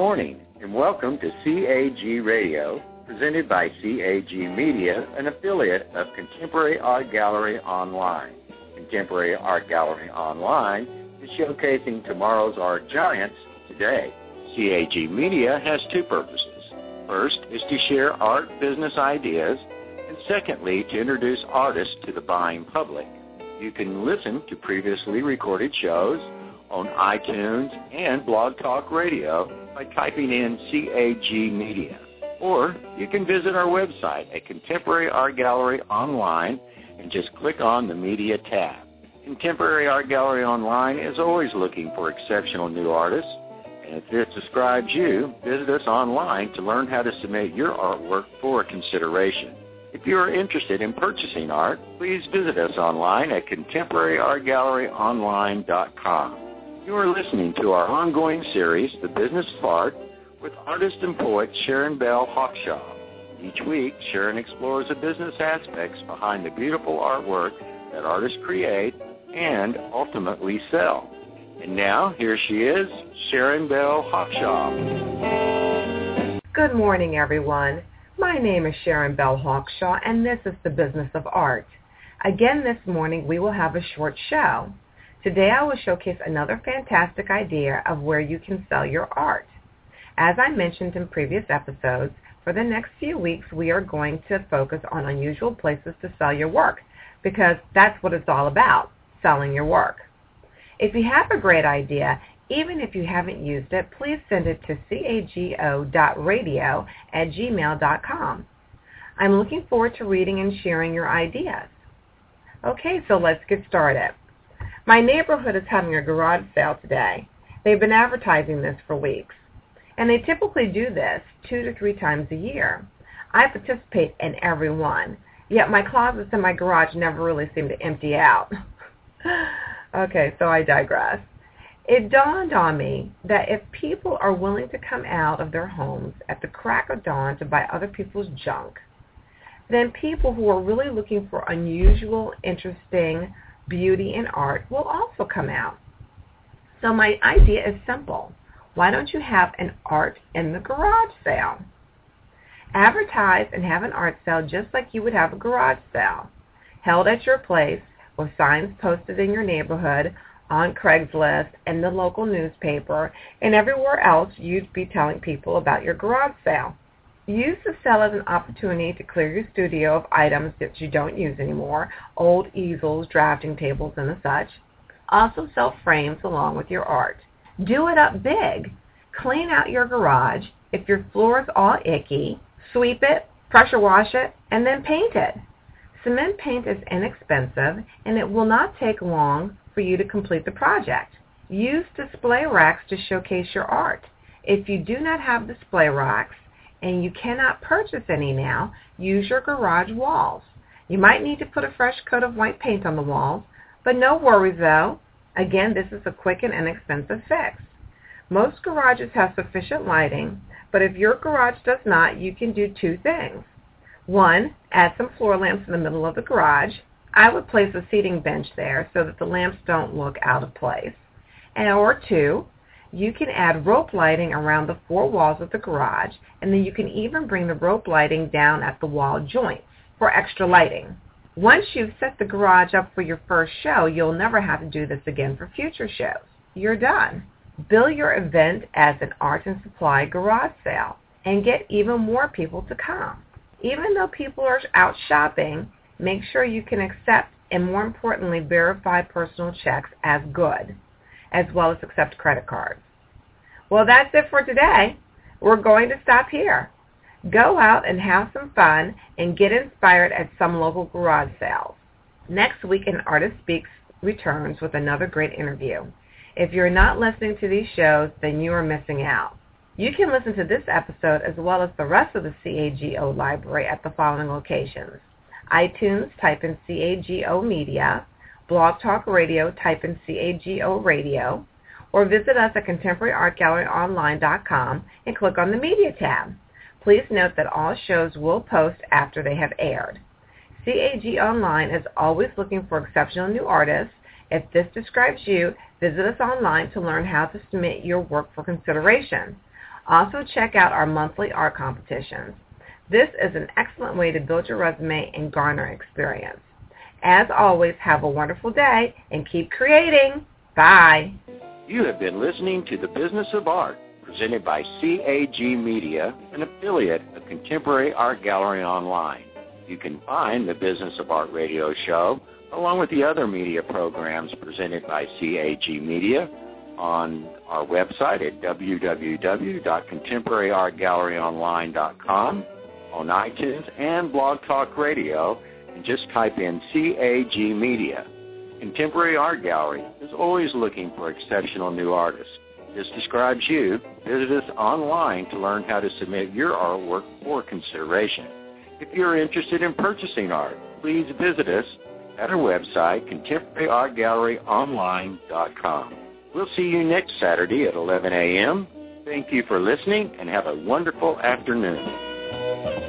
Morning and welcome to CAG Radio, presented by CAG Media, an affiliate of Contemporary Art Gallery Online. Contemporary Art Gallery Online is showcasing tomorrow's art giants today. CAG Media has two purposes. First is to share art business ideas, and secondly, to introduce artists to the buying public. You can listen to previously recorded shows on iTunes and Blog Talk Radio by typing in CAG Media. Or you can visit our website at Contemporary Art Gallery Online and just click on the Media tab. Contemporary Art Gallery Online is always looking for exceptional new artists. And if this describes you, visit us online to learn how to submit your artwork for consideration. If you are interested in purchasing art, please visit us online at contemporaryartgalleryonline.com. You are listening to our ongoing series, The Business of Art, with artist and poet Sharon Belle Hawkshawe. Each week, Sharon explores the business aspects behind the beautiful artwork that artists create and ultimately sell. And now, here she is, Sharon Belle Hawkshawe. Good morning, everyone. My name is Sharon Belle Hawkshawe, and this is The Business of Art. Again this morning, we will have a short show. Today I will showcase another fantastic idea of where you can sell your art. As I mentioned in previous episodes, for the next few weeks we are going to focus on unusual places to sell your work because that's what it's all about, selling your work. If you have a great idea, even if you haven't used it, please send it to cago.radio at gmail.com. I'm looking forward to reading and sharing your ideas. Okay, so let's get started. My neighborhood is having a garage sale today. They've been advertising this for weeks. And they typically do this two to three times a year. I participate in every one, yet my closets in my garage never really seem to empty out. okay, so I digress. It dawned on me that if people are willing to come out of their homes at the crack of dawn to buy other people's junk, then people who are really looking for unusual, interesting, beauty, and art will also come out. So my idea is simple. Why don't you have an art in the garage sale? Advertise and have an art sale just like you would have a garage sale, held at your place with signs posted in your neighborhood, on Craigslist, in the local newspaper, and everywhere else you'd be telling people about your garage sale. Use the sale as an opportunity to clear your studio of items that you don't use anymore, old easels, drafting tables, and the such. Also sell frames along with your art. Do it up big. Clean out your garage. If your floor is all icky, sweep it, pressure wash it, and then paint it. Cement paint is inexpensive, and it will not take long for you to complete the project. Use display racks to showcase your art. If you do not have display racks, and you cannot purchase any now, use your garage walls. You might need to put a fresh coat of white paint on the walls, but no worries though. Again, this is a quick and inexpensive fix. Most garages have sufficient lighting, but if your garage does not, you can do two things. One, add some floor lamps in the middle of the garage. I would place a seating bench there so that the lamps don't look out of place. And or two, you can add rope lighting around the four walls of the garage, and then you can even bring the rope lighting down at the wall joints for extra lighting. Once you've set the garage up for your first show, you'll never have to do this again for future shows. You're done. Bill your event as an art and supply garage sale and get even more people to come. Even though people are out shopping, make sure you can accept and more importantly, verify personal checks as good, as well as accept credit cards. Well, that's it for today. We're going to stop here. Go out and have some fun and get inspired at some local garage sales. Next week, an artist speaks returns with another great interview. If you're not listening to these shows, then you are missing out. You can listen to this episode as well as the rest of the CAGO library at the following locations. iTunes, type in CAGO Media. Blog Talk Radio, type in CAGO Radio. Or visit us at contemporaryartgalleryonline.com and click on the Media tab. Please note that all shows will post after they have aired. CAG Online is always looking for exceptional new artists. If this describes you, visit us online to learn how to submit your work for consideration. Also check out our monthly art competitions. This is an excellent way to build your resume and garner experience. As always, have a wonderful day and keep creating. Bye. You have been listening to The Business of Art, presented by CAG Media, an affiliate of Contemporary Art Gallery Online. You can find the Business of Art radio show, along with the other media programs presented by CAG Media, on our website at www.contemporaryartgalleryonline.com, on iTunes and Blog Talk Radio, and just type in CAG Media. Contemporary Art Gallery is always looking for exceptional new artists. This describes you. Visit us online to learn how to submit your artwork for consideration. If you're interested in purchasing art, please visit us at our website, contemporaryartgalleryonline.com. We'll see you next Saturday at 11 a.m. Thank you for listening and have a wonderful afternoon.